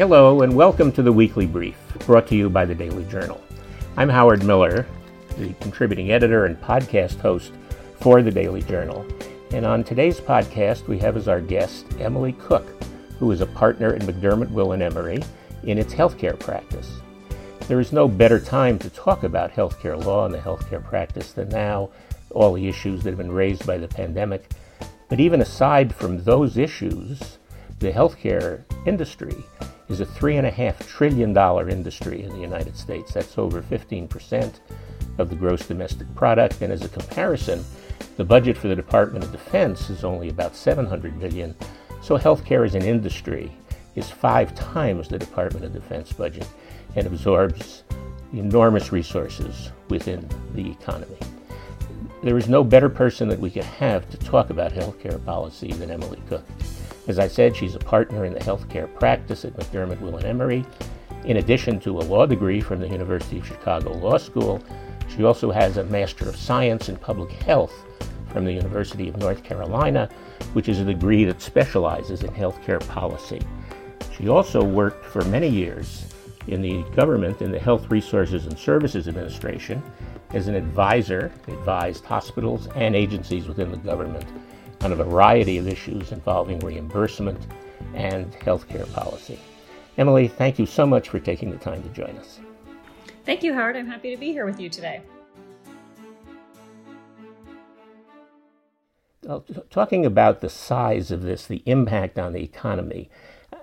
Hello, and welcome to the Weekly Brief, brought to you by the Daily Journal. I'm Howard Miller, the contributing editor and podcast host for the Daily Journal. And on today's podcast, we have as our guest Emily Cook, who is a partner at McDermott Will and Emery in its healthcare practice. There is no better time to talk about healthcare law and the healthcare practice than now, all the issues that have been raised by the pandemic. But even aside from those issues, the healthcare industry is a $3.5 trillion industry in the United States. That's over 15% of the gross domestic product. And as a comparison, the budget for the Department of Defense is only about 700 billion. So healthcare as an industry is five times the Department of Defense budget and absorbs enormous resources within the economy. There is no better person that we could have to talk about healthcare policy than Emily Cook. As I said, she's a partner in the healthcare practice at McDermott Will and Emery. In addition to a law degree from the University of Chicago Law School, she also has a Master of Science in Public Health from the University of North Carolina, which is a degree that specializes in healthcare policy. She also worked for many years in the government in the Health Resources and Services Administration as an advisor, advised hospitals and agencies within the government on a variety of issues involving reimbursement and healthcare policy. Emily, thank you so much for taking the time to join us. Thank you, Howard. I'm happy to be here with you today. Well, talking about the size of this, the impact on the economy,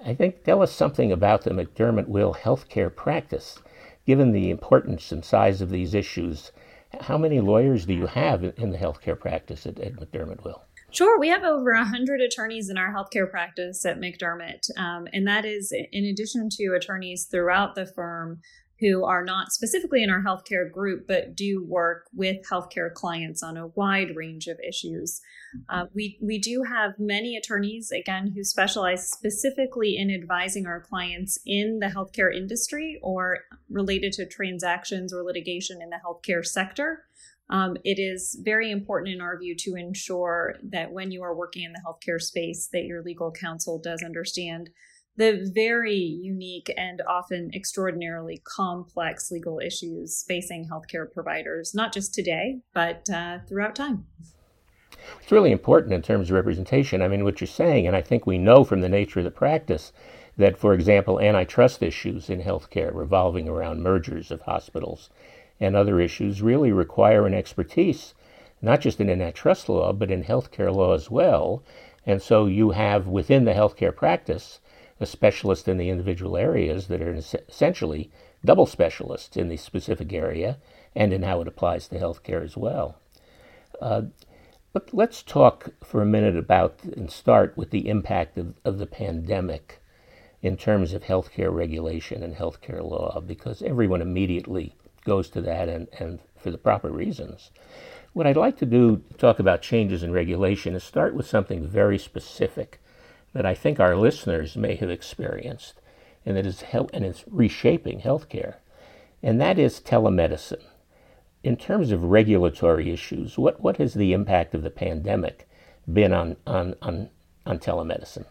I think tell us something about the McDermott Will healthcare practice. Given the importance and size of these issues, how many lawyers do you have in the healthcare practice at, at McDermott Will? Sure, we have over 100 attorneys in our healthcare practice at McDermott. Um, and that is in addition to attorneys throughout the firm who are not specifically in our healthcare group, but do work with healthcare clients on a wide range of issues. Uh, we, we do have many attorneys, again, who specialize specifically in advising our clients in the healthcare industry or related to transactions or litigation in the healthcare sector. Um, it is very important in our view to ensure that when you are working in the healthcare space that your legal counsel does understand the very unique and often extraordinarily complex legal issues facing healthcare providers, not just today, but uh, throughout time. It's really important in terms of representation. I mean, what you're saying, and I think we know from the nature of the practice that, for example, antitrust issues in healthcare revolving around mergers of hospitals and other issues really require an expertise, not just in antitrust law, but in healthcare law as well. And so you have within the healthcare practice a specialist in the individual areas that are essentially double specialists in the specific area and in how it applies to healthcare as well. Uh, but let's talk for a minute about and start with the impact of, of the pandemic in terms of healthcare regulation and healthcare law, because everyone immediately goes to that and, and for the proper reasons. What I'd like to do to talk about changes in regulation is start with something very specific that I think our listeners may have experienced and that is help, and it's reshaping healthcare, and that is telemedicine. In terms of regulatory issues, what, what has the impact of the pandemic been on, on, on, on telemedicine?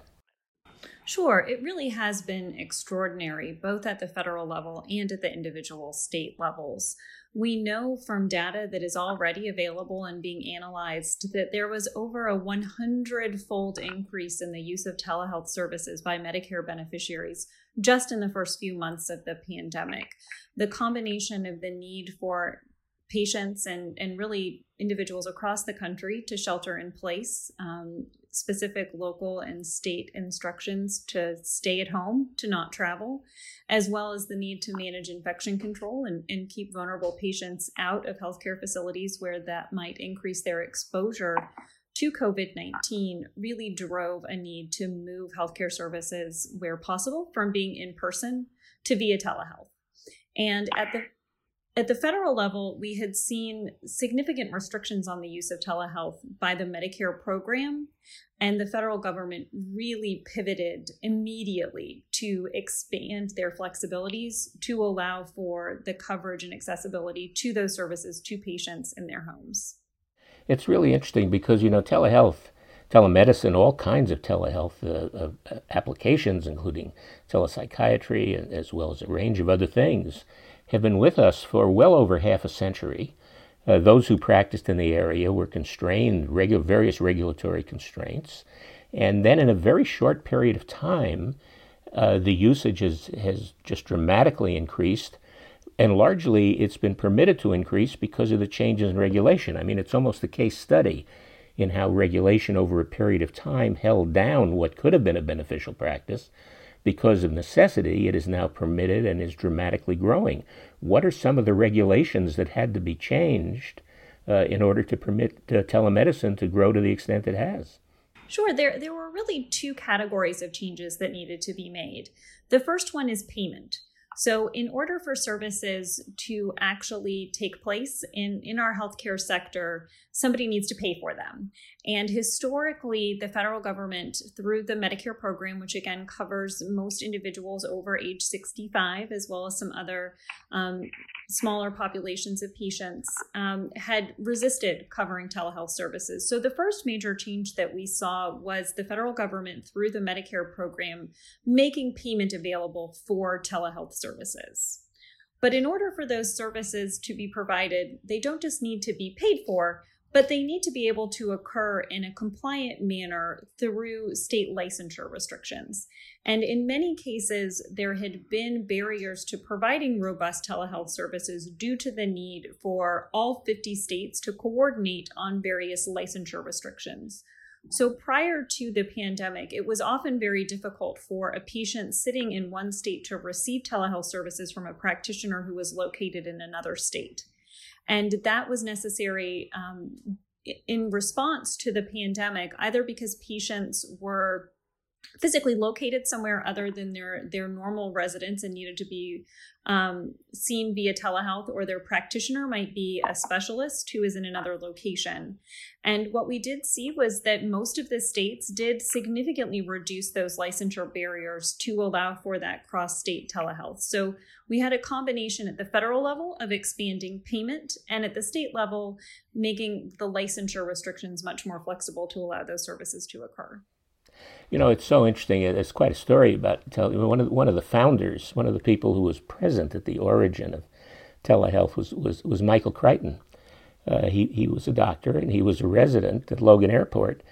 Sure, it really has been extraordinary, both at the federal level and at the individual state levels. We know from data that is already available and being analyzed that there was over a 100 fold increase in the use of telehealth services by Medicare beneficiaries just in the first few months of the pandemic. The combination of the need for patients and, and really individuals across the country to shelter in place, um, specific local and state instructions to stay at home, to not travel, as well as the need to manage infection control and, and keep vulnerable patients out of healthcare facilities where that might increase their exposure to COVID 19 really drove a need to move healthcare services where possible from being in person to via telehealth. And at the at the federal level, we had seen significant restrictions on the use of telehealth by the Medicare program, and the federal government really pivoted immediately to expand their flexibilities to allow for the coverage and accessibility to those services to patients in their homes. It's really interesting because, you know, telehealth telemedicine, all kinds of telehealth uh, uh, applications, including telepsychiatry, as well as a range of other things, have been with us for well over half a century. Uh, those who practiced in the area were constrained, regu- various regulatory constraints. And then, in a very short period of time, uh, the usage has, has just dramatically increased. And largely, it's been permitted to increase because of the changes in regulation. I mean, it's almost a case study in how regulation over a period of time held down what could have been a beneficial practice. Because of necessity, it is now permitted and is dramatically growing. What are some of the regulations that had to be changed uh, in order to permit uh, telemedicine to grow to the extent it has? Sure, there, there were really two categories of changes that needed to be made. The first one is payment. So, in order for services to actually take place in, in our healthcare sector, somebody needs to pay for them. And historically, the federal government, through the Medicare program, which again covers most individuals over age 65, as well as some other um, smaller populations of patients, um, had resisted covering telehealth services. So, the first major change that we saw was the federal government, through the Medicare program, making payment available for telehealth services. But in order for those services to be provided, they don't just need to be paid for, but they need to be able to occur in a compliant manner through state licensure restrictions. And in many cases, there had been barriers to providing robust telehealth services due to the need for all 50 states to coordinate on various licensure restrictions. So prior to the pandemic, it was often very difficult for a patient sitting in one state to receive telehealth services from a practitioner who was located in another state. And that was necessary um, in response to the pandemic, either because patients were physically located somewhere other than their their normal residence and needed to be um, seen via telehealth or their practitioner might be a specialist who is in another location. And what we did see was that most of the states did significantly reduce those licensure barriers to allow for that cross state telehealth. So we had a combination at the federal level of expanding payment and at the state level making the licensure restrictions much more flexible to allow those services to occur you know, it's so interesting. It's quite a story about one of one of the founders, one of the people who was present at the origin of telehealth was was, was Michael Crichton. Uh, he he was a doctor and he was a resident at Logan Airport,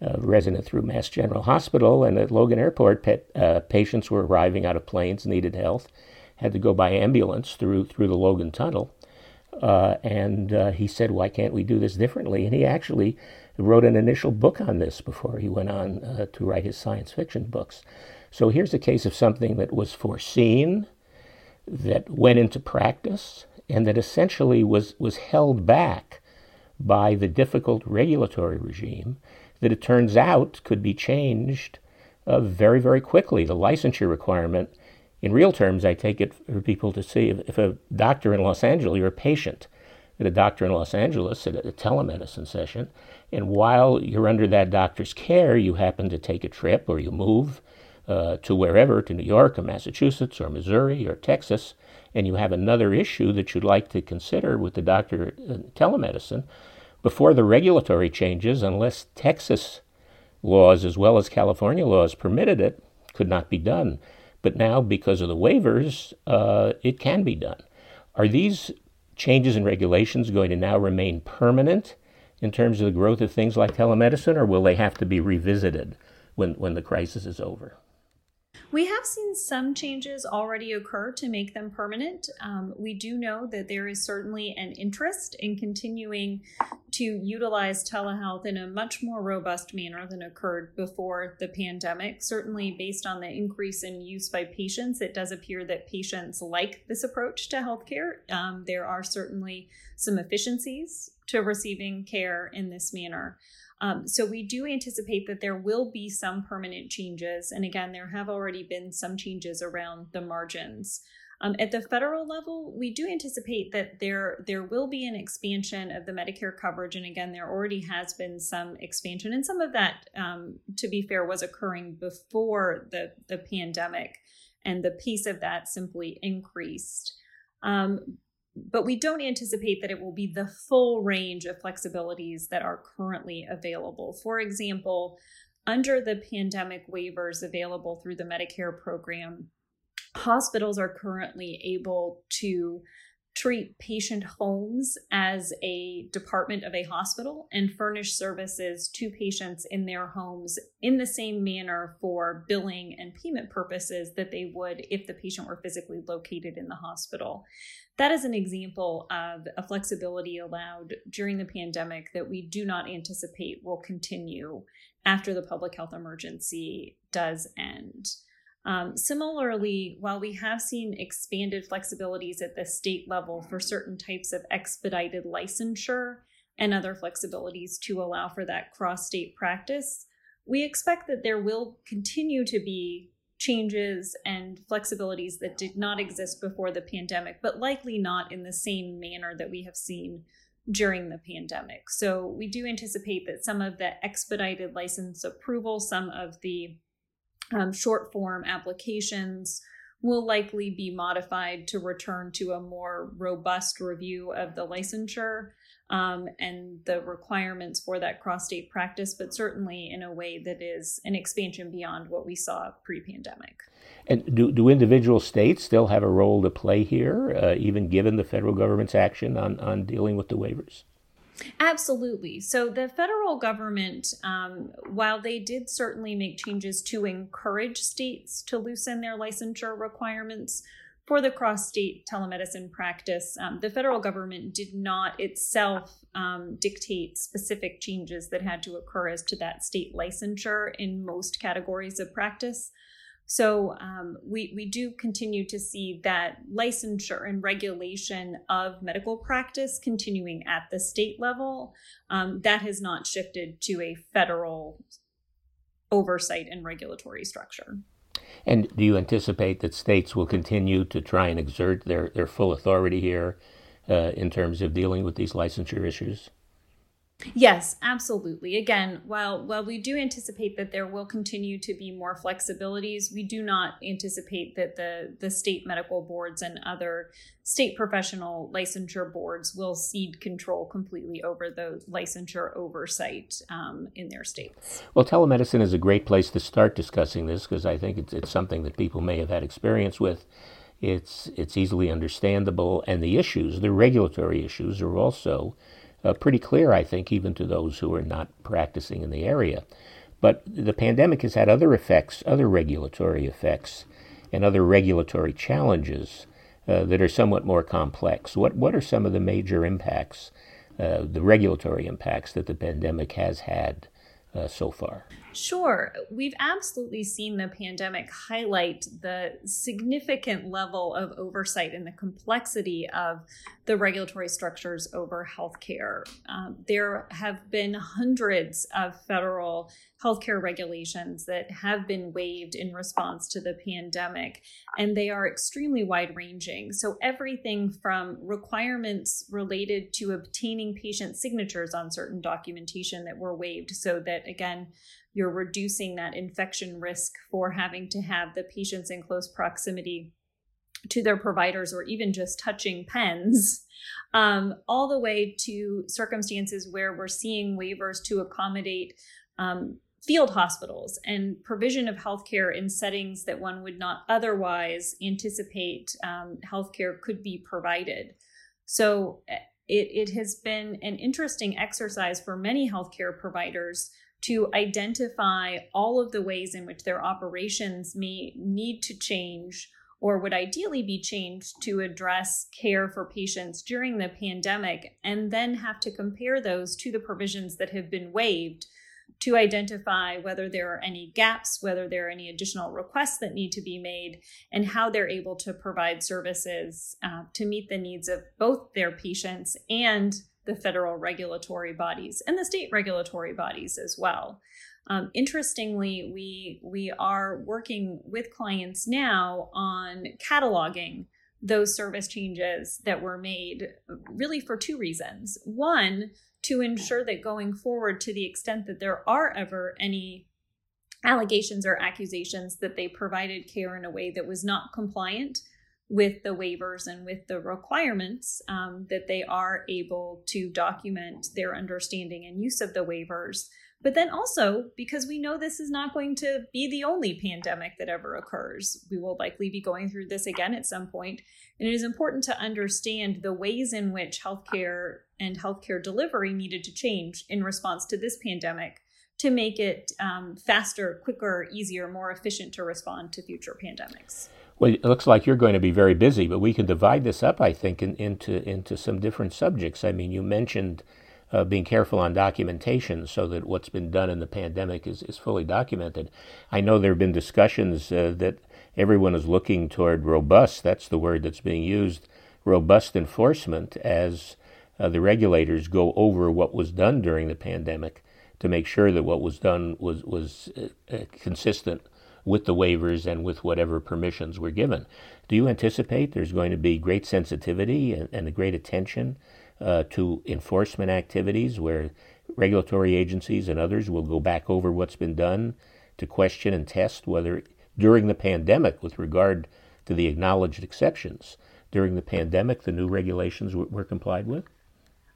uh, resident through Mass General Hospital. And at Logan Airport, pet, uh, patients were arriving out of planes, needed health, had to go by ambulance through through the Logan Tunnel. Uh, and uh, he said, "Why can't we do this differently?" And he actually wrote an initial book on this before he went on uh, to write his science fiction books. So here's a case of something that was foreseen, that went into practice, and that essentially was, was held back by the difficult regulatory regime that it turns out could be changed uh, very, very quickly. The licensure requirement, in real terms, I take it for people to see if, if a doctor in Los Angeles, you're a patient at a doctor in Los Angeles at a telemedicine session, and while you're under that doctor's care, you happen to take a trip or you move uh, to wherever, to New York or Massachusetts or Missouri or Texas, and you have another issue that you'd like to consider with the doctor in telemedicine, before the regulatory changes, unless Texas laws as well as California laws permitted it, could not be done. But now, because of the waivers, uh, it can be done. Are these changes in regulations going to now remain permanent? In terms of the growth of things like telemedicine, or will they have to be revisited when, when the crisis is over? We have seen some changes already occur to make them permanent. Um, we do know that there is certainly an interest in continuing to utilize telehealth in a much more robust manner than occurred before the pandemic. Certainly, based on the increase in use by patients, it does appear that patients like this approach to healthcare. Um, there are certainly some efficiencies to receiving care in this manner. Um, so we do anticipate that there will be some permanent changes. And again, there have already been some changes around the margins. Um, at the federal level, we do anticipate that there there will be an expansion of the Medicare coverage, and again, there already has been some expansion, and some of that, um, to be fair, was occurring before the the pandemic, and the piece of that simply increased. Um, but we don't anticipate that it will be the full range of flexibilities that are currently available. For example, under the pandemic waivers available through the Medicare program, hospitals are currently able to treat patient homes as a department of a hospital and furnish services to patients in their homes in the same manner for billing and payment purposes that they would if the patient were physically located in the hospital. That is an example of a flexibility allowed during the pandemic that we do not anticipate will continue after the public health emergency does end. Um, similarly, while we have seen expanded flexibilities at the state level for certain types of expedited licensure and other flexibilities to allow for that cross state practice, we expect that there will continue to be changes and flexibilities that did not exist before the pandemic, but likely not in the same manner that we have seen during the pandemic. So we do anticipate that some of the expedited license approval, some of the um, short form applications will likely be modified to return to a more robust review of the licensure um, and the requirements for that cross state practice, but certainly in a way that is an expansion beyond what we saw pre pandemic. And do, do individual states still have a role to play here, uh, even given the federal government's action on, on dealing with the waivers? Absolutely. So the federal government, um, while they did certainly make changes to encourage states to loosen their licensure requirements for the cross state telemedicine practice, um, the federal government did not itself um, dictate specific changes that had to occur as to that state licensure in most categories of practice. So um, we we do continue to see that licensure and regulation of medical practice continuing at the state level. Um, that has not shifted to a federal oversight and regulatory structure. And do you anticipate that states will continue to try and exert their, their full authority here uh, in terms of dealing with these licensure issues? Yes, absolutely. Again, while while we do anticipate that there will continue to be more flexibilities, we do not anticipate that the the state medical boards and other state professional licensure boards will cede control completely over the licensure oversight um, in their states. Well, telemedicine is a great place to start discussing this because I think it's, it's something that people may have had experience with. It's it's easily understandable, and the issues, the regulatory issues, are also uh, pretty clear, I think, even to those who are not practicing in the area. But the pandemic has had other effects, other regulatory effects, and other regulatory challenges uh, that are somewhat more complex. What, what are some of the major impacts, uh, the regulatory impacts that the pandemic has had uh, so far? Sure. We've absolutely seen the pandemic highlight the significant level of oversight and the complexity of the regulatory structures over healthcare. Um, there have been hundreds of federal healthcare regulations that have been waived in response to the pandemic, and they are extremely wide ranging. So, everything from requirements related to obtaining patient signatures on certain documentation that were waived, so that again, you're reducing that infection risk for having to have the patients in close proximity to their providers or even just touching pens, um, all the way to circumstances where we're seeing waivers to accommodate um, field hospitals and provision of healthcare in settings that one would not otherwise anticipate um, healthcare could be provided. So eh, it, it has been an interesting exercise for many healthcare providers to identify all of the ways in which their operations may need to change or would ideally be changed to address care for patients during the pandemic, and then have to compare those to the provisions that have been waived to identify whether there are any gaps, whether there are any additional requests that need to be made, and how they're able to provide services uh, to meet the needs of both their patients and the federal regulatory bodies and the state regulatory bodies as well. Um, interestingly, we we are working with clients now on cataloging those service changes that were made really for two reasons. One, to ensure that going forward, to the extent that there are ever any allegations or accusations that they provided care in a way that was not compliant with the waivers and with the requirements um, that they are able to document their understanding and use of the waivers. But then also, because we know this is not going to be the only pandemic that ever occurs, we will likely be going through this again at some point. And it is important to understand the ways in which healthcare and healthcare delivery needed to change in response to this pandemic to make it um, faster, quicker, easier, more efficient to respond to future pandemics. Well, it looks like you're going to be very busy, but we can divide this up, I think, in, into into some different subjects. I mean, you mentioned uh, being careful on documentation so that what's been done in the pandemic is, is fully documented. I know there have been discussions uh, that everyone is looking toward robust, that's the word that's being used, robust enforcement as uh, the regulators go over what was done during the pandemic to make sure that what was done was was uh, uh, consistent with the waivers and with whatever permissions were given. Do you anticipate there's going to be great sensitivity and, and a great attention uh, to enforcement activities where regulatory agencies and others will go back over what's been done to question and test whether during the pandemic, with regard to the acknowledged exceptions, during the pandemic, the new regulations were, were complied with?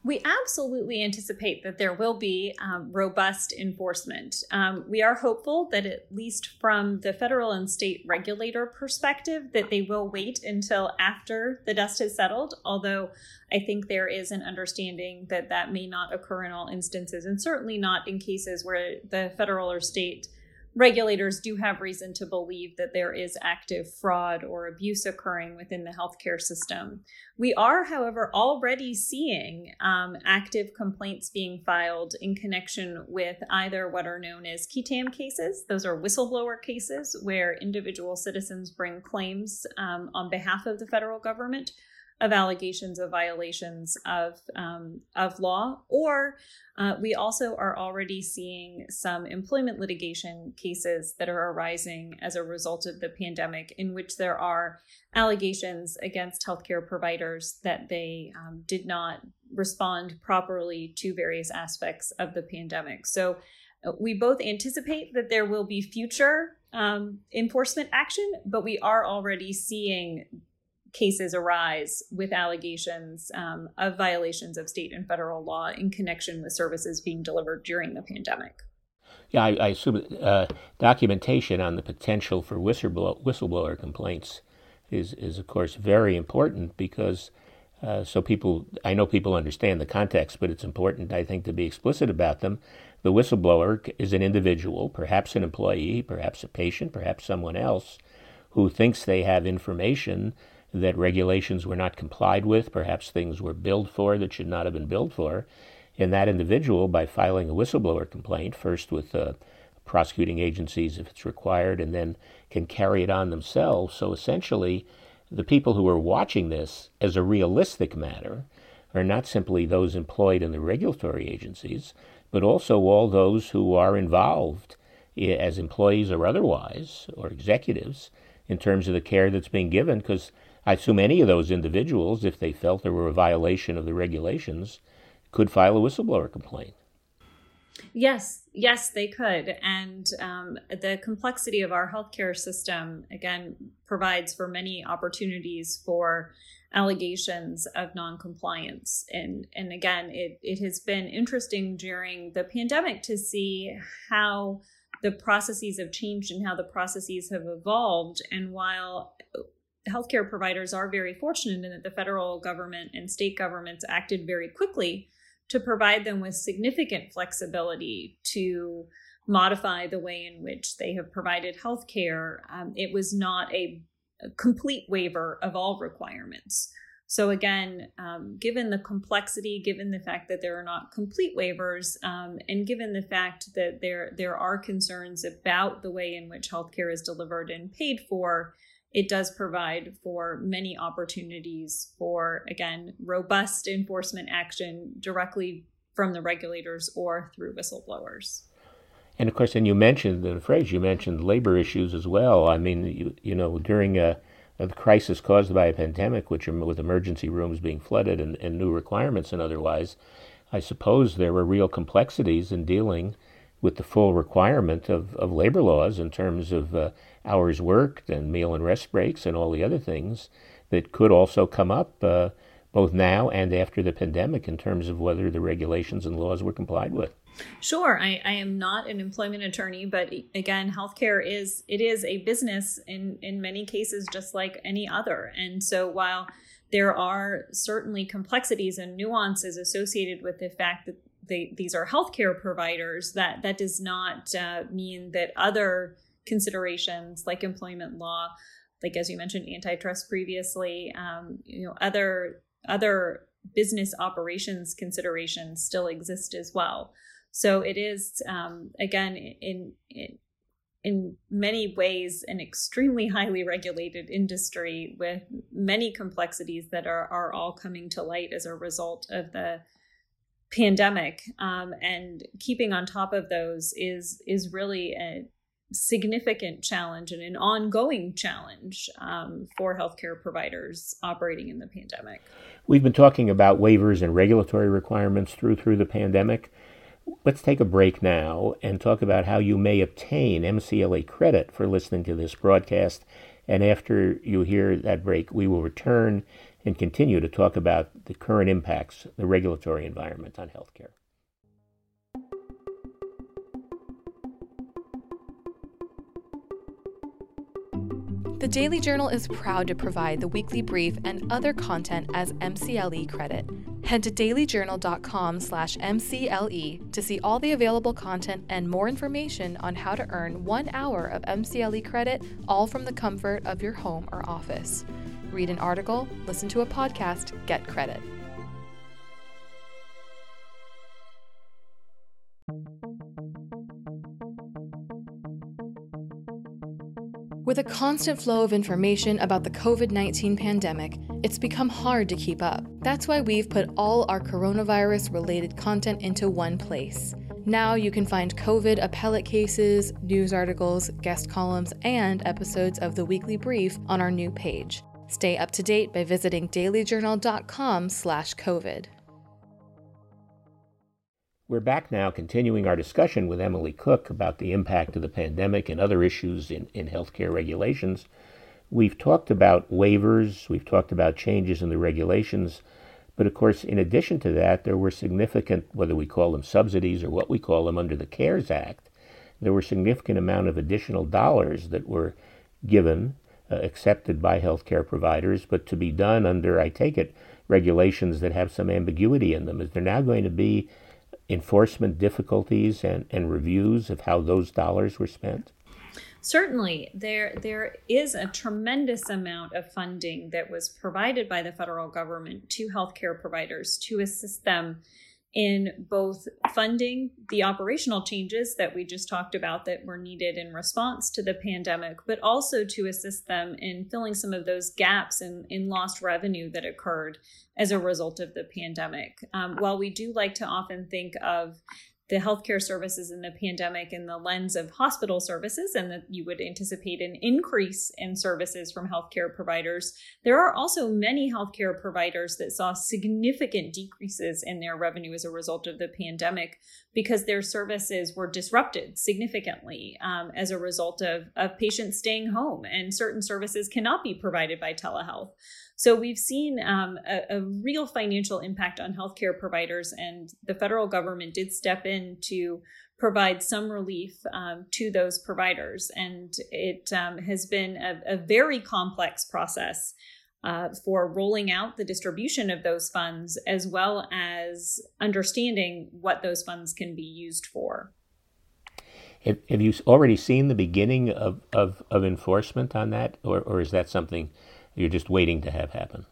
We absolutely anticipate that there will be um, robust enforcement. Um, we are hopeful that at least from the federal and state regulator perspective, that they will wait until after the dust has settled. Although I think there is an understanding that that may not occur in all instances, and certainly not in cases where the federal or state regulators do have reason to believe that there is active fraud or abuse occurring within the healthcare system. We are, however, already seeing um, active complaints being filed in connection with either what are known as qui tam cases, those are whistleblower cases where individual citizens bring claims um, on behalf of the federal government of allegations of violations of um, of law, or uh, we also are already seeing some employment litigation cases that are arising as a result of the pandemic, in which there are allegations against healthcare providers that they um, did not respond properly to various aspects of the pandemic. So. Uh, we both anticipate that there will be future um, enforcement action, but we are already seeing cases arise with allegations um, of violations of state and federal law in connection with services being delivered during the pandemic. Yeah, I, I assume uh, documentation on the potential for whistleblower, whistleblower complaints is, is, of course, very important because uh, so people, I know people understand the context, but it's important, I think, to be explicit about them. The whistleblower is an individual, perhaps an employee, perhaps a patient, perhaps someone else, who thinks they have information that regulations were not complied with, perhaps things were billed for that should not have been billed for. And that individual, by filing a whistleblower complaint, first with uh, prosecuting agencies if it's required, and then can carry it on themselves. So essentially, the people who are watching this as a realistic matter are not simply those employed in the regulatory agencies, but also all those who are involved as employees or otherwise, or executives, in terms of the care that's being given, because I assume any of those individuals, if they felt there were a violation of the regulations, could file a whistleblower complaint. Yes, yes, they could. And um, the complexity of our healthcare system, again, provides for many opportunities for allegations of noncompliance. And, and again, it, it has been interesting during the pandemic to see how the processes have changed and how the processes have evolved. And while healthcare providers are very fortunate in that the federal government and state governments acted very quickly to provide them with significant flexibility to modify the way in which they have provided healthcare. Um, it was not a, a, complete waiver of all requirements. So again, um, given the complexity, given the fact that there are not complete waivers, um, and given the fact that there there are concerns about the way in which healthcare is delivered and paid for, it does provide for many opportunities for, again, robust enforcement action directly from the regulators or through whistleblowers. And of course, and you mentioned the phrase, you mentioned labor issues as well. I mean, you, you know, during a, a crisis caused by a pandemic, which with emergency rooms being flooded and, and new requirements and otherwise, I suppose there were real complexities in dealing with the full requirement of, of labor laws in terms of uh, hours worked and meal and rest breaks and all the other things that could also come up uh, both now and after the pandemic in terms of whether the regulations and laws were complied with. Sure, I, I am not an employment attorney, but again, healthcare is it is a business in in many cases, just like any other. And so, while there are certainly complexities and nuances associated with the fact that they, these are healthcare providers, that that does not uh, mean that other considerations like employment law, like as you mentioned, antitrust previously, um, you know, other other business operations considerations still exist as well. So it is um, again in, in in many ways an extremely highly regulated industry with many complexities that are are all coming to light as a result of the pandemic um, and keeping on top of those is is really a significant challenge and an ongoing challenge um, for healthcare providers operating in the pandemic. We've been talking about waivers and regulatory requirements through through the pandemic. Let's take a break now and talk about how you may obtain MCLE credit for listening to this broadcast. And after you hear that break, we will return and continue to talk about the current impacts, the regulatory environment on healthcare. The Daily Journal is proud to provide the weekly brief and other content as MCLE credit. Head to dailyjournal.com/mcle to see all the available content and more information on how to earn 1 hour of MCLE credit all from the comfort of your home or office. Read an article, listen to a podcast, get credit. With a constant flow of information about the COVID 19 pandemic, it's become hard to keep up. That's why we've put all our coronavirus related content into one place. Now you can find COVID appellate cases, news articles, guest columns, and episodes of the weekly brief on our new page. Stay up to date by visiting dailyjournal.com/covid. We're back now continuing our discussion with Emily Cook about the impact of the pandemic and other issues in, in healthcare regulations. We've talked about waivers, we've talked about changes in the regulations, but of course, in addition to that, there were significant, whether we call them subsidies or what we call them under the CARES Act, there were significant amount of additional dollars that were given, uh, accepted by healthcare providers, but to be done under, I take it, regulations that have some ambiguity in them. Is there now going to be enforcement difficulties and, and reviews of how those dollars were spent? Certainly, there there is a tremendous amount of funding that was provided by the federal government to healthcare providers to assist them in both funding the operational changes that we just talked about that were needed in response to the pandemic, but also to assist them in filling some of those gaps in, in lost revenue that occurred as a result of the pandemic. Um, while we do like to often think of the healthcare services in the pandemic in the lens of hospital services, and that you would anticipate an increase in services from healthcare providers. There are also many healthcare providers that saw significant decreases in their revenue as a result of the pandemic because their services were disrupted significantly um, as a result of, of patients staying home, and certain services cannot be provided by telehealth. So we've seen um, a, a, real financial impact on healthcare providers, and the federal government did step in to provide some relief um, to those providers. And it um, has been a, a, very complex process uh, for rolling out the distribution of those funds, as well as understanding what those funds can be used for. Have, have you already seen the beginning of, of, of enforcement on that, or, or is that something? You're just waiting to have happen?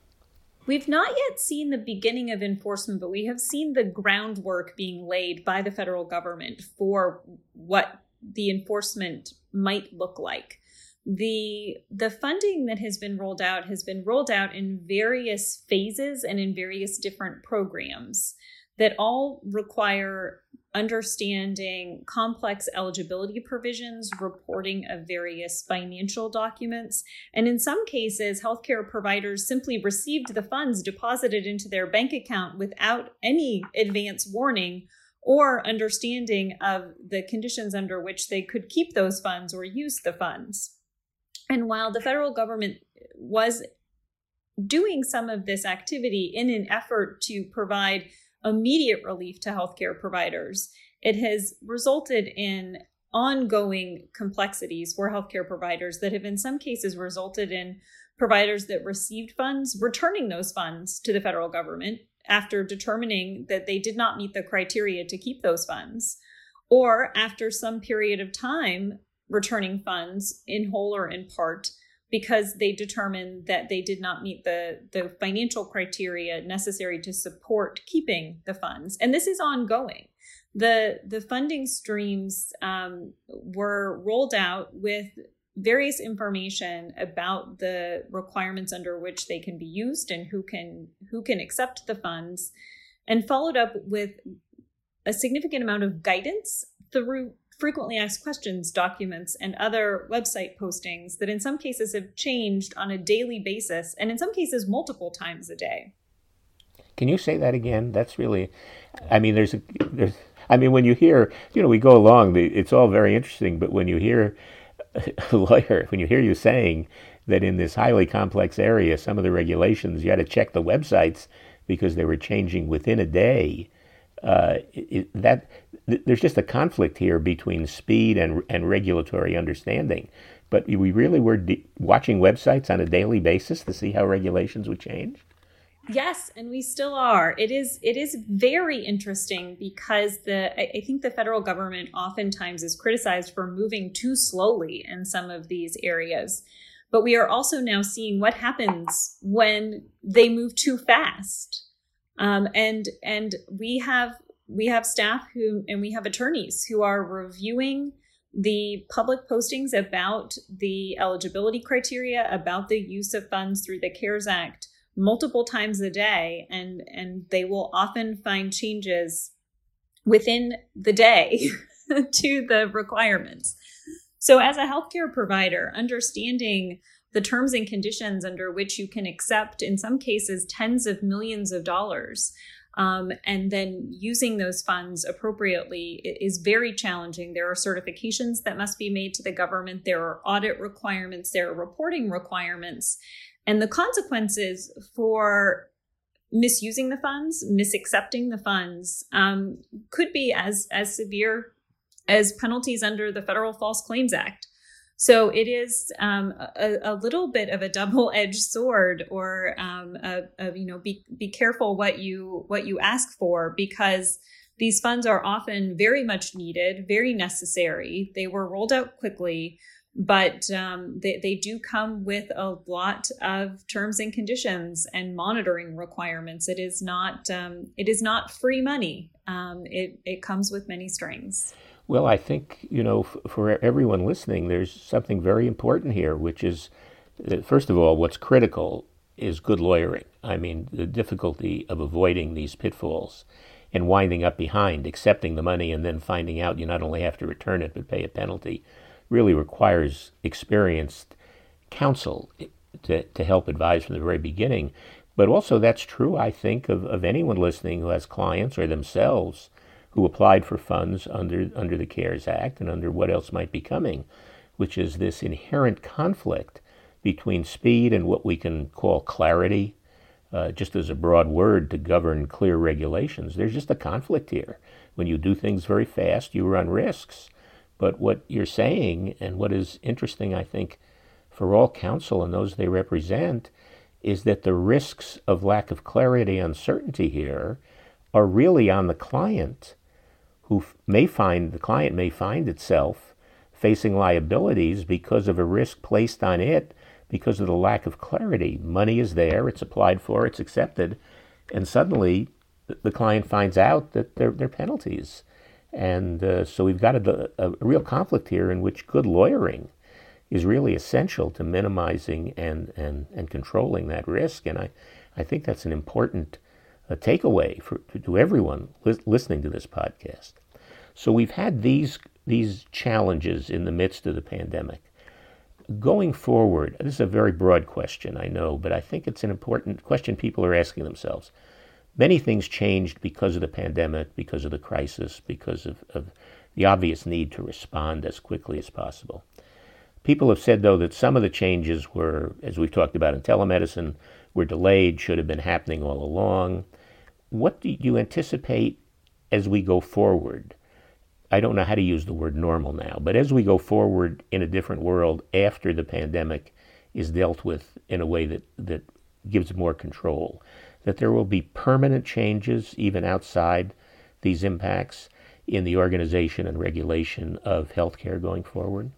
We've not yet seen the beginning of enforcement, but we have seen the groundwork being laid by the federal government for what the enforcement might look like. The the funding that has been rolled out has been rolled out in various phases and in various different programs that all require understanding complex eligibility provisions, reporting of various financial documents. And in some cases, healthcare providers simply received the funds deposited into their bank account without any advance warning or understanding of the conditions under which they could keep those funds or use the funds. And while the federal government was doing some of this activity in an effort to provide immediate relief to healthcare providers, it has resulted in ongoing complexities for healthcare providers that have, in some cases, resulted in providers that received funds returning those funds to the federal government after determining that they did not meet the criteria to keep those funds, or after some period of time returning funds in whole or in part because they determined that they did not meet the, the financial criteria necessary to support keeping the funds. And this is ongoing. The, the funding streams um, were rolled out with various information about the requirements under which they can be used and who can who can accept the funds and followed up with a significant amount of guidance through frequently asked questions documents and other website postings that in some cases have changed on a daily basis and in some cases multiple times a day. Can you say that again? That's really, I mean, there's a, there's, I mean, when you hear, you know, we go along, it's all very interesting, but when you hear a lawyer, when you hear you saying that in this highly complex area, some of the regulations, you had to check the websites because they were changing within a day, uh, it, that th- there's just a conflict here between speed and and regulatory understanding. But we really were de- watching websites on a daily basis to see how regulations would change. Yes, and we still are. It is it is very interesting because the I, I think the federal government oftentimes is criticized for moving too slowly in some of these areas. But we are also now seeing what happens when they move too fast. Um, and and we have we have staff who and we have attorneys who are reviewing the public postings about the eligibility criteria about the use of funds through the cares act multiple times a day. And and they will often find changes within the day to the requirements. So as a healthcare provider understanding the terms and conditions under which you can accept, in some cases, tens of millions of dollars. Um, and then using those funds appropriately is very challenging. There are certifications that must be made to the government, there are audit requirements, there are reporting requirements. And the consequences for misusing the funds, misaccepting the funds, um, could be as, as severe as penalties under the Federal False Claims Act. So it is um, a, a, little bit of a double-edged sword, or um, a, a, you know, be be careful what you what you ask for because these funds are often very much needed, very necessary. They were rolled out quickly, but um, they, they do come with a lot of terms and conditions and monitoring requirements. It is not um, it is not free money. Um, it it comes with many strings. Well, I think, you know, f- for everyone listening, there's something very important here, which is, uh, first of all, what's critical is good lawyering. I mean, the difficulty of avoiding these pitfalls and winding up behind, accepting the money, and then finding out you not only have to return it but pay a penalty really requires experienced counsel eh, to, to help advise from the very beginning. But also, that's true, I think, of, of anyone listening who has clients or themselves who applied for funds under, under the CARES Act and under what else might be coming, which is this inherent conflict between speed and what we can call clarity, uh, just as a broad word to govern clear regulations. There's just a conflict here. When you do things very fast, you run risks. But what you're saying, and what is interesting, I think, for all counsel and those they represent, is that the risks of lack of clarity, uncertainty here, are really on the client who may find, the client may find itself facing liabilities because of a risk placed on it because of the lack of clarity. Money is there, it's applied for, it's accepted, and suddenly the client finds out that there, there are penalties. And uh, so we've got a, a, real conflict here in which good lawyering is really essential to minimizing and, and, and controlling that risk. And I, I think that's an important a takeaway for to everyone li- listening to this podcast. So we've had these these challenges in the midst of the pandemic. Going forward, this is a very broad question, I know, but I think it's an important question people are asking themselves. Many things changed because of the pandemic, because of the crisis, because of, of the obvious need to respond as quickly as possible. People have said, though, that some of the changes were, as we've talked about in telemedicine, were delayed, should have been happening all along. What do you anticipate as we go forward? I don't know how to use the word normal now, but as we go forward in a different world after the pandemic is dealt with in a way that, that gives more control, that there will be permanent changes even outside these impacts in the organization and regulation of healthcare going forward?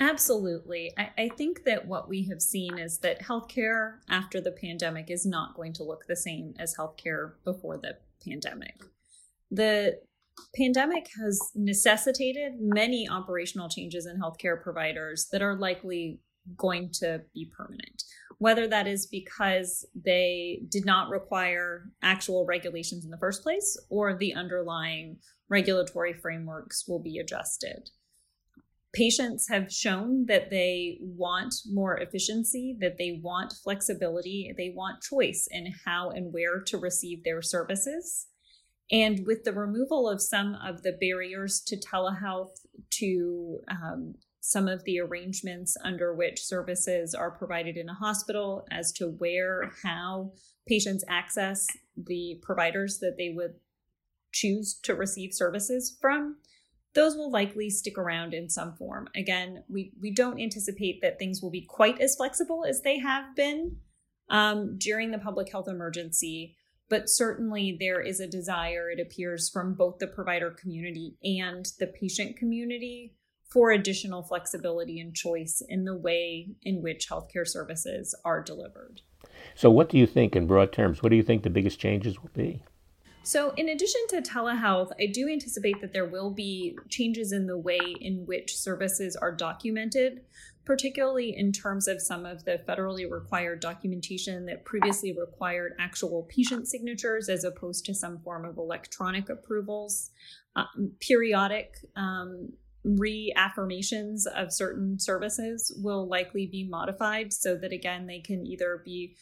Absolutely. I, I, think that what we have seen is that healthcare after the pandemic is not going to look the same as healthcare before the pandemic. The pandemic has necessitated many operational changes in healthcare providers that are likely going to be permanent. Whether that is because they did not require actual regulations in the first place or the underlying regulatory frameworks will be adjusted patients have shown that they want more efficiency, that they want flexibility, they want choice in how and where to receive their services. And with the removal of some of the barriers to telehealth, to um, some of the arrangements under which services are provided in a hospital as to where, how patients access the providers that they would choose to receive services from, those will likely stick around in some form. Again, we, we don't anticipate that things will be quite as flexible as they have been um, during the public health emergency, but certainly there is a desire, it appears, from both the provider community and the patient community for additional flexibility and choice in the way in which healthcare services are delivered. So, what do you think, in broad terms, what do you think the biggest changes will be? So, in addition to telehealth, I do anticipate that there will be changes in the way in which services are documented, particularly in terms of some of the federally required documentation that previously required actual patient signatures as opposed to some form of electronic approvals. Uh, periodic um, reaffirmations of certain services will likely be modified so that, again, they can either be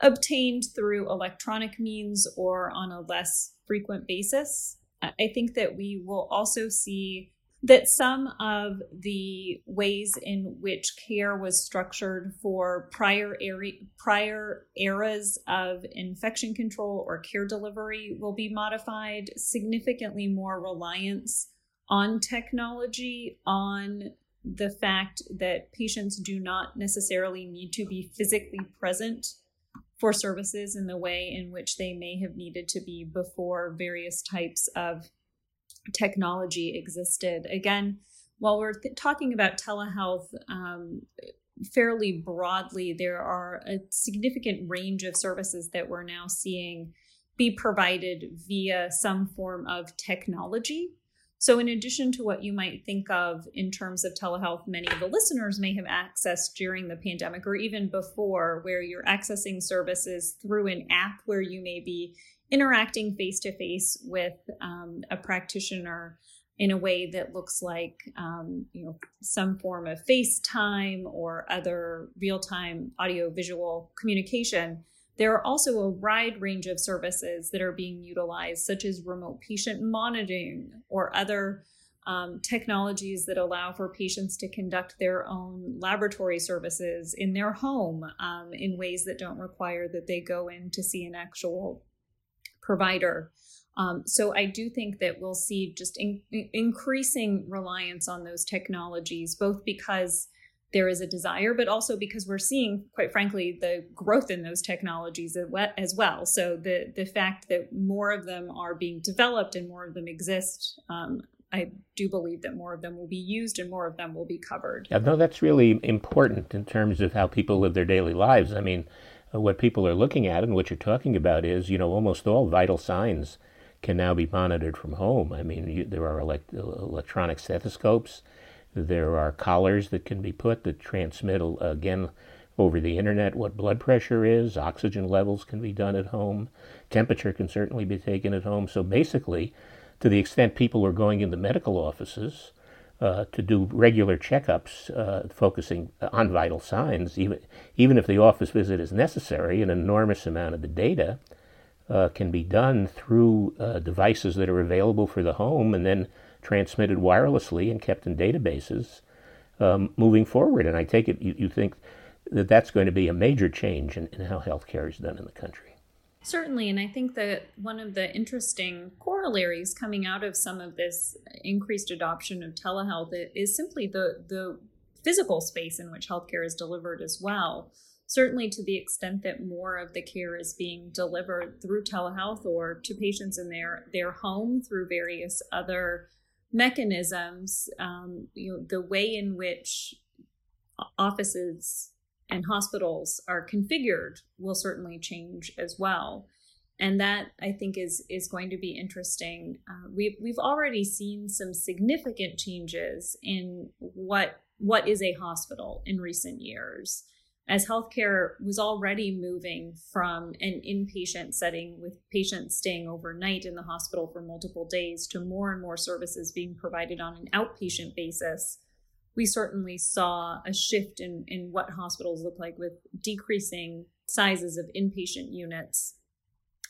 obtained through electronic means or on a less frequent basis. I think that we will also see that some of the ways in which care was structured for prior area, prior eras of infection control or care delivery will be modified significantly more reliance on technology on the fact that patients do not necessarily need to be physically present for services in the way in which they may have needed to be before various types of technology existed. Again, while we're th- talking about telehealth um, fairly broadly, there are a significant range of services that we're now seeing be provided via some form of technology. So, in addition to what you might think of in terms of telehealth, many of the listeners may have accessed during the pandemic or even before, where you're accessing services through an app where you may be interacting face to face with um, a practitioner in a way that looks like um, you know some form of FaceTime or other real-time audio visual communication there are also a wide range of services that are being utilized, such as remote patient monitoring or other um, technologies that allow for patients to conduct their own laboratory services in their home um, in ways that don't require that they go in to see an actual provider. Um, so I do think that we'll see just in, increasing reliance on those technologies, both because there is a desire, but also because we're seeing, quite frankly, the growth in those technologies as well. So the the fact that more of them are being developed and more of them exist, um, I do believe that more of them will be used and more of them will be covered. Yeah, no, that's really important in terms of how people live their daily lives. I mean, uh, what people are looking at and what you're talking about is, you know, almost all vital signs can now be monitored from home. I mean, you, there are elect- electronic stethoscopes there are collars that can be put that transmit, again, over the internet what blood pressure is. Oxygen levels can be done at home. Temperature can certainly be taken at home. So basically, to the extent people are going into medical offices uh, to do regular checkups, uh, focusing on vital signs, even even if the office visit is necessary, an enormous amount of the data uh, can be done through uh, devices that are available for the home, and then transmitted wirelessly and kept in databases um, moving forward. And I take it you, you think that that's going to be a major change in, in how healthcare is done in the country. Certainly, and I think that one of the interesting corollaries coming out of some of this increased adoption of telehealth is simply the the physical space in which healthcare is delivered as well. Certainly, to the extent that more of the care is being delivered through telehealth or to patients in their their home through various other mechanisms, um, you know, the way in which offices and hospitals are configured will certainly change as well and that I think is is going to be interesting. Uh, we've we've already seen some significant changes in what what is a hospital in recent years, as healthcare was already moving from an inpatient setting with patients staying overnight in the hospital for multiple days to more and more services being provided on an outpatient basis we certainly saw a shift in, in what hospitals look like with decreasing sizes of inpatient units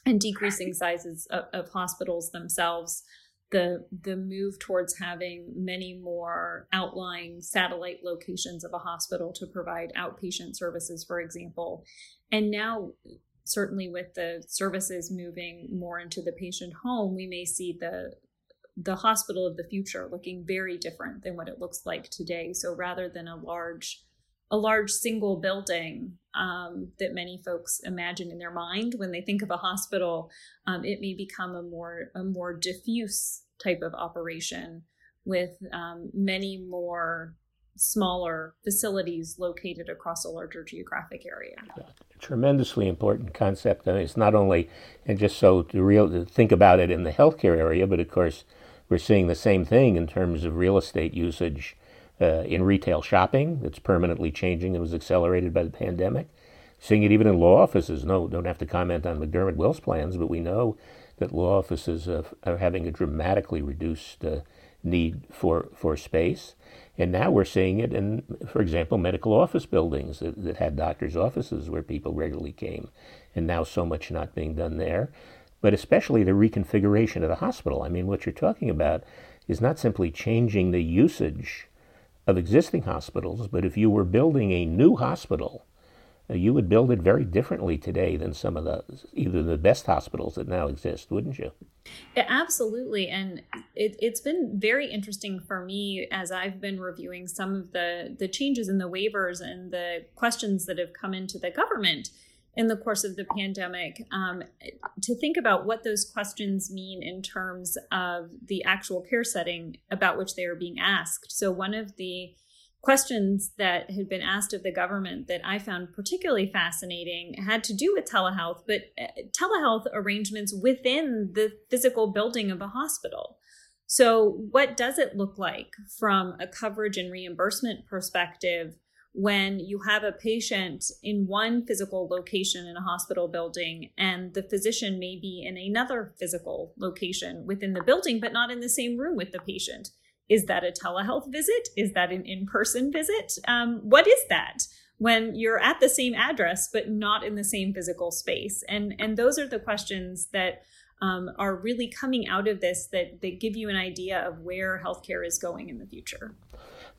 and decreasing sizes of, of hospitals themselves the the move towards having many more outlying satellite locations of a hospital to provide outpatient services for example and now certainly with the services moving more into the patient home we may see the the hospital of the future looking very different than what it looks like today. So rather than a large a large single building um, that many folks imagine in their mind when they think of a hospital, um, it may become a more a more diffuse type of operation with um, many more smaller facilities located across a larger geographic area. tremendously important concept, and it's not only and just so to real to think about it in the healthcare area, but of course we're seeing the same thing in terms of real estate usage uh, in retail shopping. That's permanently changing and was accelerated by the pandemic. Seeing it even in law offices. No, don't have to comment on McDermott Will's plans, but we know that law offices are having a dramatically reduced uh, need for, for space. And now we're seeing it in, for example, medical office buildings that, that had doctors' offices where people regularly came, and now so much not being done there but especially the reconfiguration of the hospital. I mean, what you're talking about is not simply changing the usage of existing hospitals, but if you were building a new hospital, uh, you would build it very differently today than some of the either the best hospitals that now exist, wouldn't you? Yeah, absolutely, and it, it's been very interesting for me as I've been reviewing some of the the changes in the waivers and the questions that have come into the government in the course of the pandemic um, to think about what those questions mean in terms of the actual care setting about which they are being asked. So, one of the questions that had been asked of the government that I found particularly fascinating had to do with telehealth, but uh, telehealth arrangements within the physical building of a hospital. So, what does it look like from a coverage and reimbursement perspective? When you have a patient in one physical location in a hospital building and the physician may be in another physical location within the building, but not in the same room with the patient. Is that a telehealth visit? Is that an in person visit? Um, what is that? when you're at the same address but not in the same physical space and and those are the questions that um, are really coming out of this that, that give you an idea of where healthcare is going in the future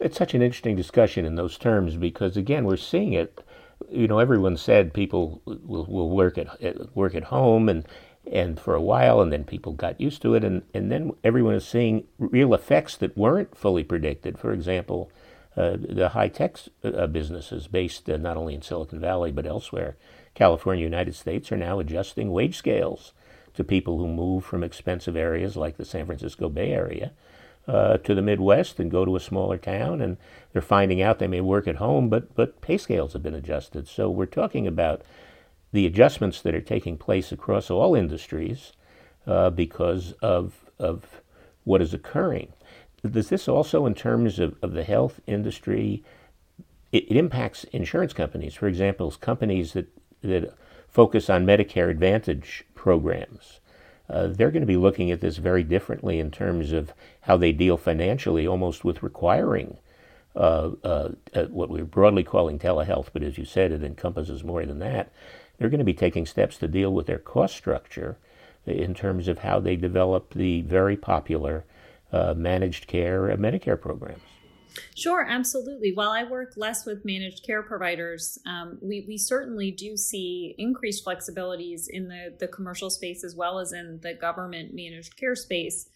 it's such an interesting discussion in those terms because again we're seeing it you know everyone said people will, will work at work at home and and for a while and then people got used to it and, and then everyone is seeing real effects that weren't fully predicted. For example uh, the high tech uh, businesses based uh, not only in Silicon Valley but elsewhere California United States are now adjusting wage scales to people who move from expensive areas like the San Francisco Bay Area uh, to the Midwest and go to a smaller town, and they're finding out they may work at home, but but pay scales have been adjusted. So we're talking about the adjustments that are taking place across all industries uh, because of of what is occurring. Does this also, in terms of, of the health industry, it, it impacts insurance companies? For example, companies that that focus on Medicare Advantage programs uh, they're going to be looking at this very differently in terms of how they deal financially, almost with requiring uh, uh, uh, what we're broadly calling telehealth, but as you said, it encompasses more than that. They're going to be taking steps to deal with their cost structure in terms of how they develop the very popular uh, managed care Medicare programs. Sure, absolutely. While I work less with managed care providers, um, we, we certainly do see increased flexibilities in the, the commercial space as well as in the government managed care space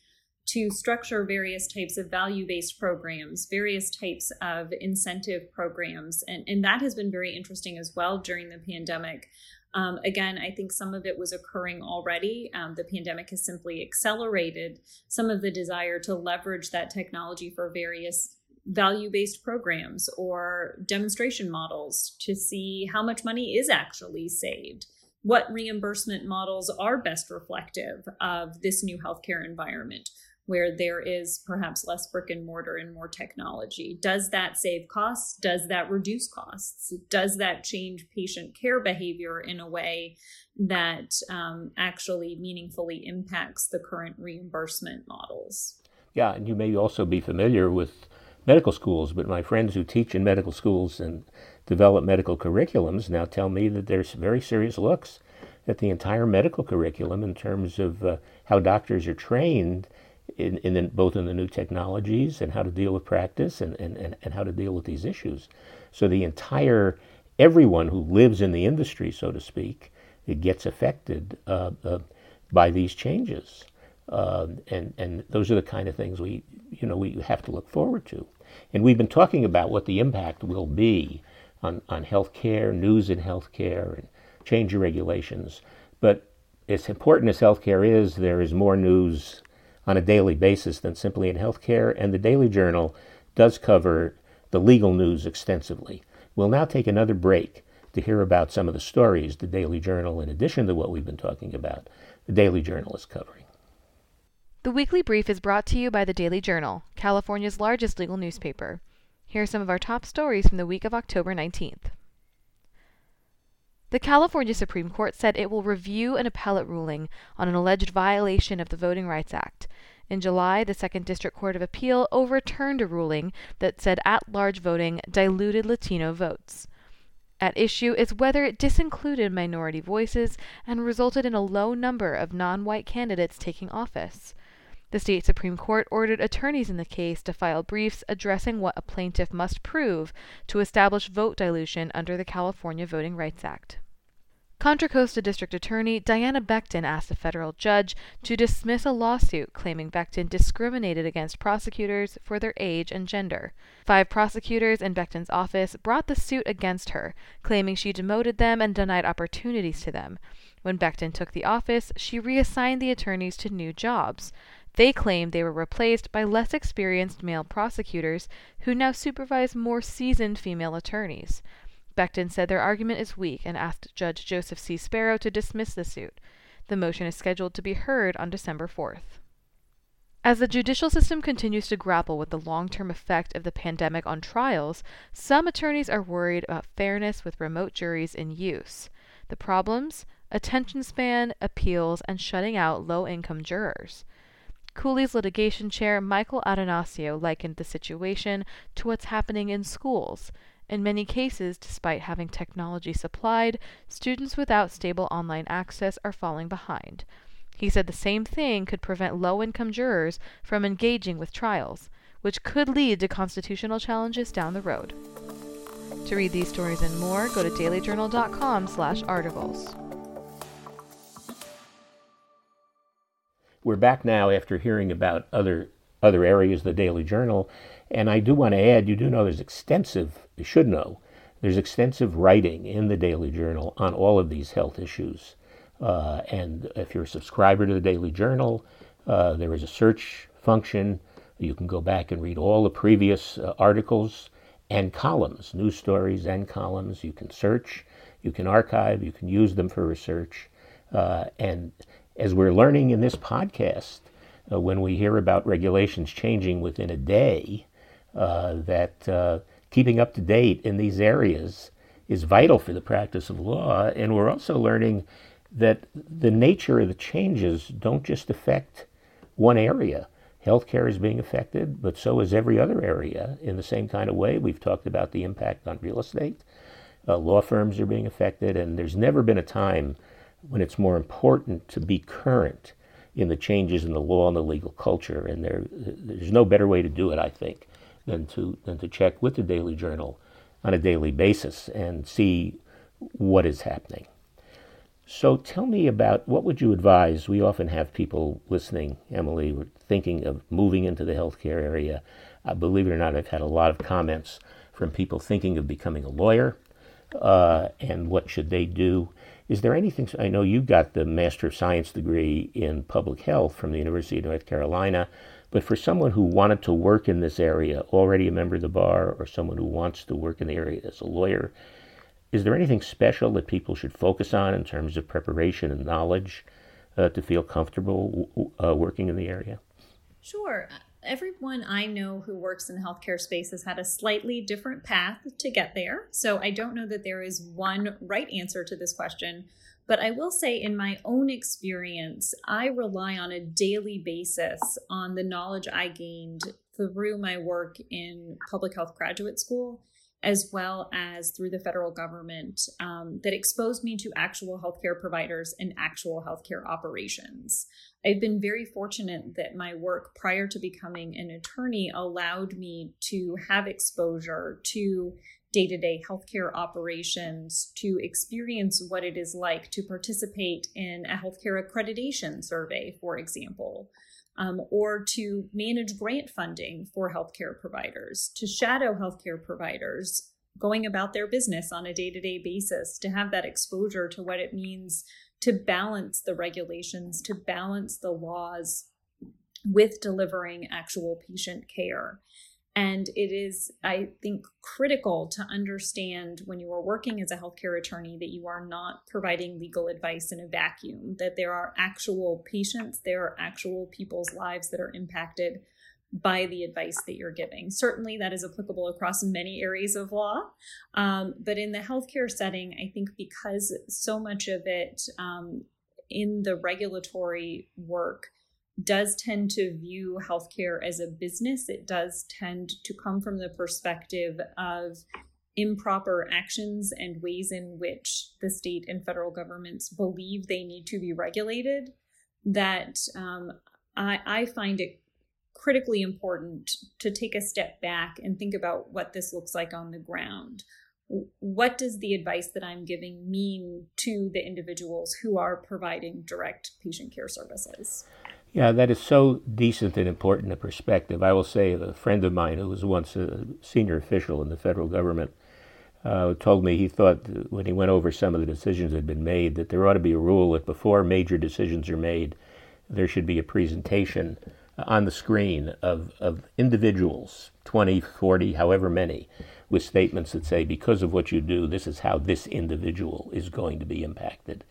to structure various types of value based programs, various types of incentive programs. And, and that has been very interesting as well during the pandemic. Um, again, I think some of it was occurring already. Um, the pandemic has simply accelerated some of the desire to leverage that technology for various value based programs or demonstration models to see how much money is actually saved. What reimbursement models are best reflective of this new healthcare environment? Where there is perhaps less brick and mortar and more technology. Does that save costs? Does that reduce costs? Does that change patient care behavior in a way that um, actually meaningfully impacts the current reimbursement models? Yeah, and you may also be familiar with medical schools, but my friends who teach in medical schools and develop medical curriculums now tell me that there's very serious looks at the entire medical curriculum in terms of uh, how doctors are trained in, in the, both in the new technologies and how to deal with practice and, and, and, and how to deal with these issues. So the entire, everyone who lives in the industry, so to speak, it gets affected uh, uh, by these changes. Uh, and, and those are the kind of things we, you know, we have to look forward to. And we've been talking about what the impact will be on, on healthcare, news in healthcare, and change in regulations. But as important as healthcare is, there is more news on a daily basis than simply in healthcare, and the Daily Journal does cover the legal news extensively. We'll now take another break to hear about some of the stories the Daily Journal, in addition to what we've been talking about, the Daily Journal is covering. The weekly brief is brought to you by the Daily Journal, California's largest legal newspaper. Here are some of our top stories from the week of October 19th. The California Supreme Court said it will review an appellate ruling on an alleged violation of the Voting Rights Act. In July, the Second District Court of Appeal overturned a ruling that said at large voting diluted Latino votes. At issue is whether it disincluded minority voices and resulted in a low number of non white candidates taking office. The state Supreme Court ordered attorneys in the case to file briefs addressing what a plaintiff must prove to establish vote dilution under the California Voting Rights Act. Contra Costa District Attorney Diana Becton asked a federal judge to dismiss a lawsuit claiming Becton discriminated against prosecutors for their age and gender. Five prosecutors in Becton's office brought the suit against her, claiming she demoted them and denied opportunities to them. When Becton took the office, she reassigned the attorneys to new jobs. They claimed they were replaced by less experienced male prosecutors who now supervise more seasoned female attorneys. Becton said their argument is weak and asked Judge Joseph C. Spero to dismiss the suit. The motion is scheduled to be heard on December 4th. As the judicial system continues to grapple with the long term effect of the pandemic on trials, some attorneys are worried about fairness with remote juries in use. The problems? Attention span, appeals, and shutting out low income jurors. Cooley's litigation chair, Michael Attanasio, likened the situation to what's happening in schools. In many cases, despite having technology supplied, students without stable online access are falling behind. He said the same thing could prevent low income jurors from engaging with trials, which could lead to constitutional challenges down the road. To read these stories and more, go to dailyjournal.com/articles. We're back now after hearing about other other areas of the Daily Journal, and I do want to add, you do know there's extensive you should know there's extensive writing in the Daily Journal on all of these health issues. Uh, and if you're a subscriber to the Daily Journal, uh, there is a search function. You can go back and read all the previous uh, articles and columns, news stories and columns. You can search, you can archive, you can use them for research. Uh, and as we're learning in this podcast, uh, when we hear about regulations changing within a day, that keeping up to date in these areas is vital for the practice of law. And we're also learning that the nature of the changes don't just affect one area. Healthcare is being affected, but so is every other area in the same kind of way. We've talked about the impact on real estate. Uh, law firms are being affected, and there's never been a time when it's more important to be current in the changes in the law and the legal culture. And there, there's no better way to do it, I think, than to than to check with the Daily Journal on a daily basis and see what is happening. So tell me about what would you advise? We often have people listening, Emily, thinking of moving into the healthcare area. Uh, believe it or not, I've had a lot of comments from people thinking of becoming a lawyer uh, and what should they do. Is there anything? I know you got the Master of Science degree in public health from the University of North Carolina, but for someone who wanted to work in this area, already a member of the bar, or someone who wants to work in the area as a lawyer, is there anything special that people should focus on in terms of preparation and knowledge uh, to feel comfortable uh, working in the area? Sure. Everyone I know who works in the healthcare space has had a slightly different path to get there. So I don't know that there is one right answer to this question. But I will say, in my own experience, I rely on a daily basis on the knowledge I gained through my work in public health graduate school as well as through the federal government um, that exposed me to actual healthcare providers and actual healthcare operations. I've been very fortunate that my work prior to becoming an attorney allowed me to have exposure to day to day healthcare operations, to experience what it is like to participate in a healthcare accreditation survey, for example um, or to manage grant funding for healthcare providers, to shadow healthcare providers going about their business on a day to day basis, to have that exposure to what it means to balance the regulations, to balance the laws with delivering actual patient care. And it is, I think, critical to understand when you are working as a healthcare attorney that you are not providing legal advice in a vacuum, that there are actual patients, there are actual people's lives that are impacted by the advice that you're giving. Certainly, that is applicable across many areas of law. Um, but in the healthcare setting, I think because so much of it um, in the regulatory work does tend to view healthcare as a business. It does tend to come from the perspective of improper actions and ways in which the state and federal governments believe they need to be regulated. That um, I, I find it critically important to take a step back and think about what this looks like on the ground. What does the advice that I'm giving mean to the individuals who are providing direct patient care services? Yeah, that is so decent and important a perspective. I will say a friend of mine who was once a senior official in the federal government uh, told me he thought when he went over some of the decisions that had been made that there ought to be a rule that before major decisions are made, there should be a presentation on the screen of, of individuals, 20, 40, however many, with statements that say, because of what you do, this is how this individual is going to be impacted.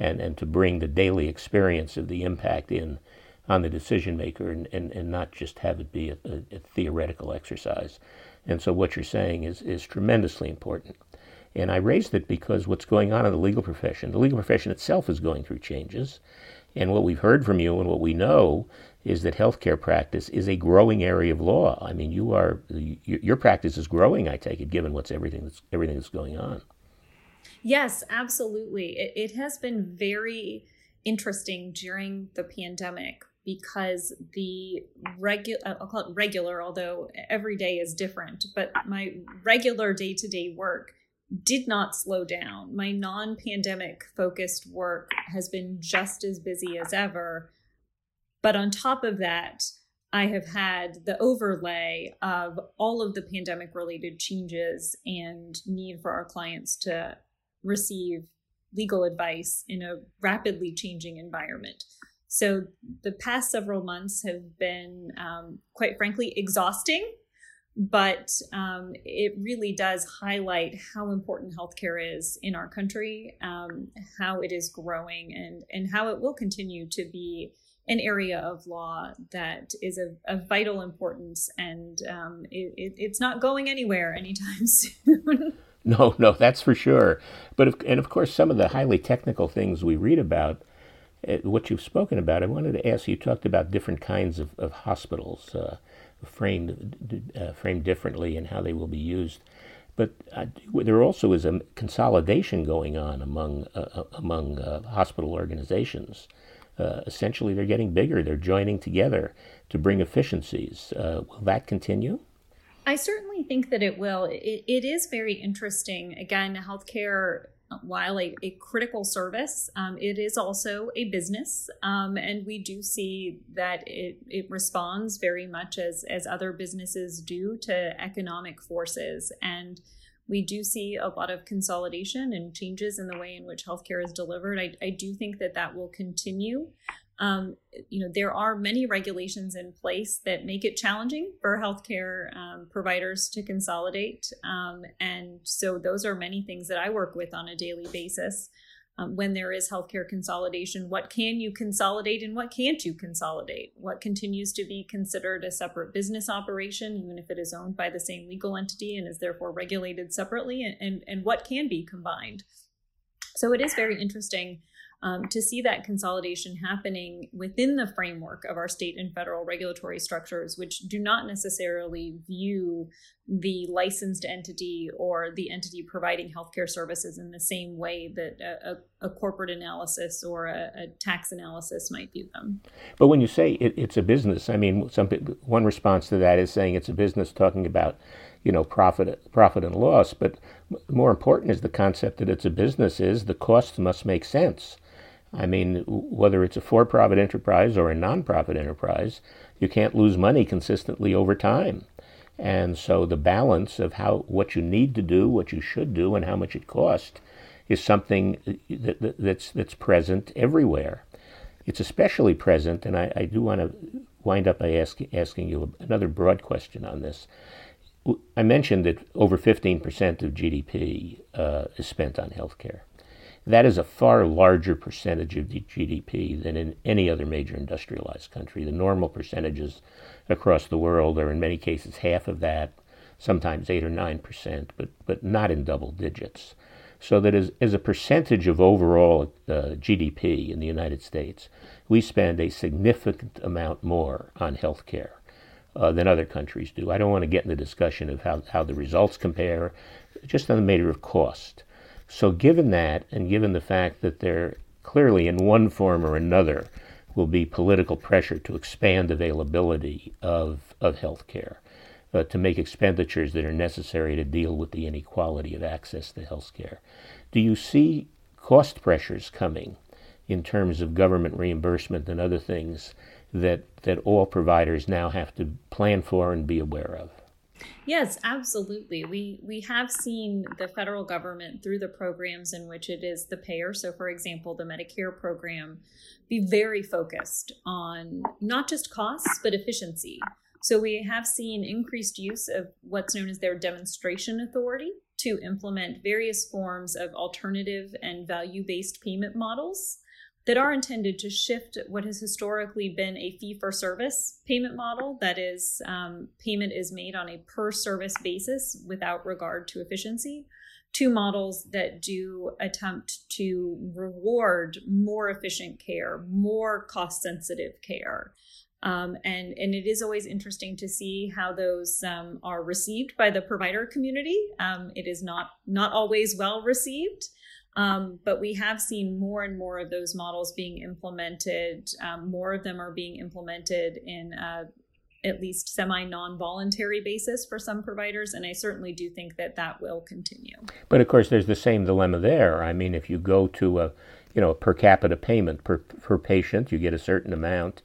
And, and to bring the daily experience of the impact in on the decision maker and, and, and not just have it be a, a, a theoretical exercise. And so what you're saying is, is tremendously important. And I raised it because what's going on in the legal profession, the legal profession itself is going through changes. And what we've heard from you and what we know is that healthcare practice is a growing area of law. I mean, you are your practice is growing. I take it, given what's everything that's everything that's going on. Yes, absolutely. It, it has been very interesting during the pandemic because the regular uh, I'll call it regular, although every day is different, but my regular day to day work did not slow down. My non pandemic focused work has been just as busy as ever. But on top of that, I have had the overlay of all of the pandemic related changes and need for our clients to receive legal advice in a rapidly changing environment. So the past several months have been, um, quite frankly, exhausting, but um, it really does highlight how important healthcare is in our country, um, how it is growing, and and how it will continue to be an area of law that is of, of vital importance, and um, it, it, it's not going anywhere anytime soon. No, no, that's for sure. But if, and of course, some of the highly technical things we read about what you've spoken about, I wanted to ask you, you talked about different kinds of, of hospitals uh, framed, uh, framed differently and how they will be used. But uh, there also is a consolidation going on among, uh, uh, among hospital organizations. essentially, they're getting bigger, they're joining together to bring efficiencies. will that continue? I certainly think that it will. it, it is very interesting. Again, healthcare while a, a critical service, um, it is also a business. Um, and we do see that it, it responds very much as, as other businesses do to economic forces. And we do see a lot of consolidation and changes in the way in which healthcare is delivered. I, I do think that that will continue. Um, you know, there are many regulations in place that make it challenging for healthcare um, providers to consolidate. Um, and so those are many things that I work with on a daily basis. Um, when there is healthcare consolidation, what can you consolidate and what can't you consolidate? What continues to be considered a separate business operation, even if it is owned by the same legal entity and is therefore regulated separately, and, and, and what can be combined? So it is very interesting um, to see that consolidation happening within the framework of our state and federal regulatory structures, which do not necessarily view the licensed entity or the entity providing healthcare services in the same way that a, a corporate analysis or a, a, tax analysis might view them. But when you say it, it's a business, I mean, some one response to that is saying it's a business, talking about you know profit profit and loss. But more important is the concept that it's a business is the costs must make sense. I mean, whether it's a for profit enterprise or a non-profit enterprise, you can't lose money consistently over time. And so the balance of how what you need to do, what you should do, and how much it costs is something that, that, that's that's present everywhere. It's especially present, and I, I do want to wind up by ask, asking you another broad question on this. I mentioned that over 15% of GDP uh, is spent on healthcare. That is a far larger percentage of the GDP than in any other major industrialized country. The normal percentages across the world are in many cases half of that, sometimes 8 or 9%, but, but not in double digits. So that as, as a percentage of overall uh, GDP in the United States, we spend a significant amount more on health care uh, than other countries do. I don't want to get in the discussion of how, how the results compare, just on the matter of cost. So, given that, and given the fact that there clearly, in one form or another, will be political pressure to expand availability of, of health care, uh, to make expenditures that are necessary to deal with the inequality of access to health care. Do you see cost pressures coming in terms of government reimbursement and other things that, that all providers now have to plan for and be aware of? Yes, absolutely. We we have seen the federal government through the programs in which it is the payer. So, for example, the Medicare program, be very focused on not just costs but efficiency. So, we have seen increased use of what's known as their demonstration authority to implement various forms of alternative and value based payment models that are intended to shift what has historically been a fee for service payment model. That is um, payment is made on a per service basis without regard to efficiency. To models that do attempt to reward more efficient care more cost sensitive care. Um, and and it is always interesting to see how those um, are received by the provider community. Um, it is not not always well received, um, but we have seen more and more of those models being implemented. Um, more of them are being implemented in a, at least semi non voluntary basis for some providers. And I certainly do think that that will continue. But of course, there's the same dilemma there. I mean, if you go to a you know, a per capita payment per, per patient, you get a certain amount.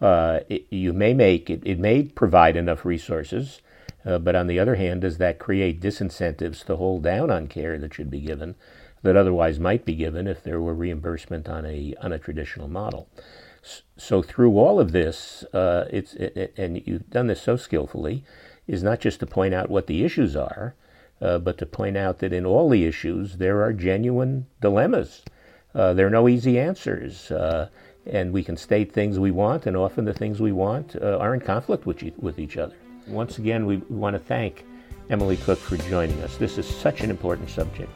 Uh, it, you may make it, it may provide enough resources, uh, but on the other hand, does that create disincentives to hold down on care that should be given? That otherwise might be given if there were reimbursement on a on a traditional model. So through all of this, uh, it's it, and you've done this so skillfully, is not just to point out what the issues are, uh, but to point out that in all the issues there are genuine dilemmas. Uh, there are no easy answers, uh, and we can state things we want, and often the things we want uh, are in conflict with, with each other. Once again, we want to thank Emily Cook for joining us. This is such an important subject.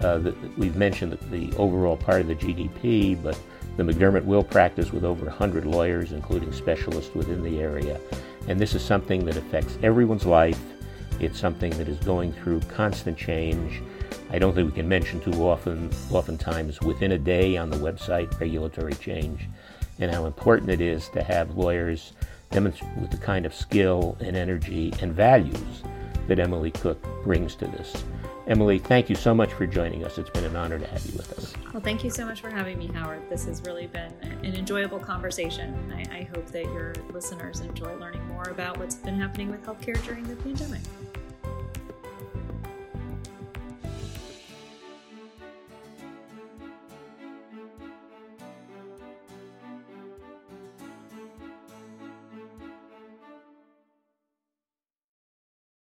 Uh, the, we've mentioned the, the, overall part of the GDP, but the McDermott will practice with over 100 lawyers, including specialists within the area. And this is something that affects everyone's life. It's something that is going through constant change. I don't think we can mention too often, oftentimes within a day on the website, regulatory change, and how important it is to have lawyers demonstrate with the kind of skill and energy and values that Emily Cook brings to this. Emily, thank you so much for joining us. It's been an honor to have you with us. Well, thank you so much for having me, Howard. This has really been an enjoyable conversation. I, I hope that your listeners enjoy learning more about what's been happening with healthcare during the pandemic.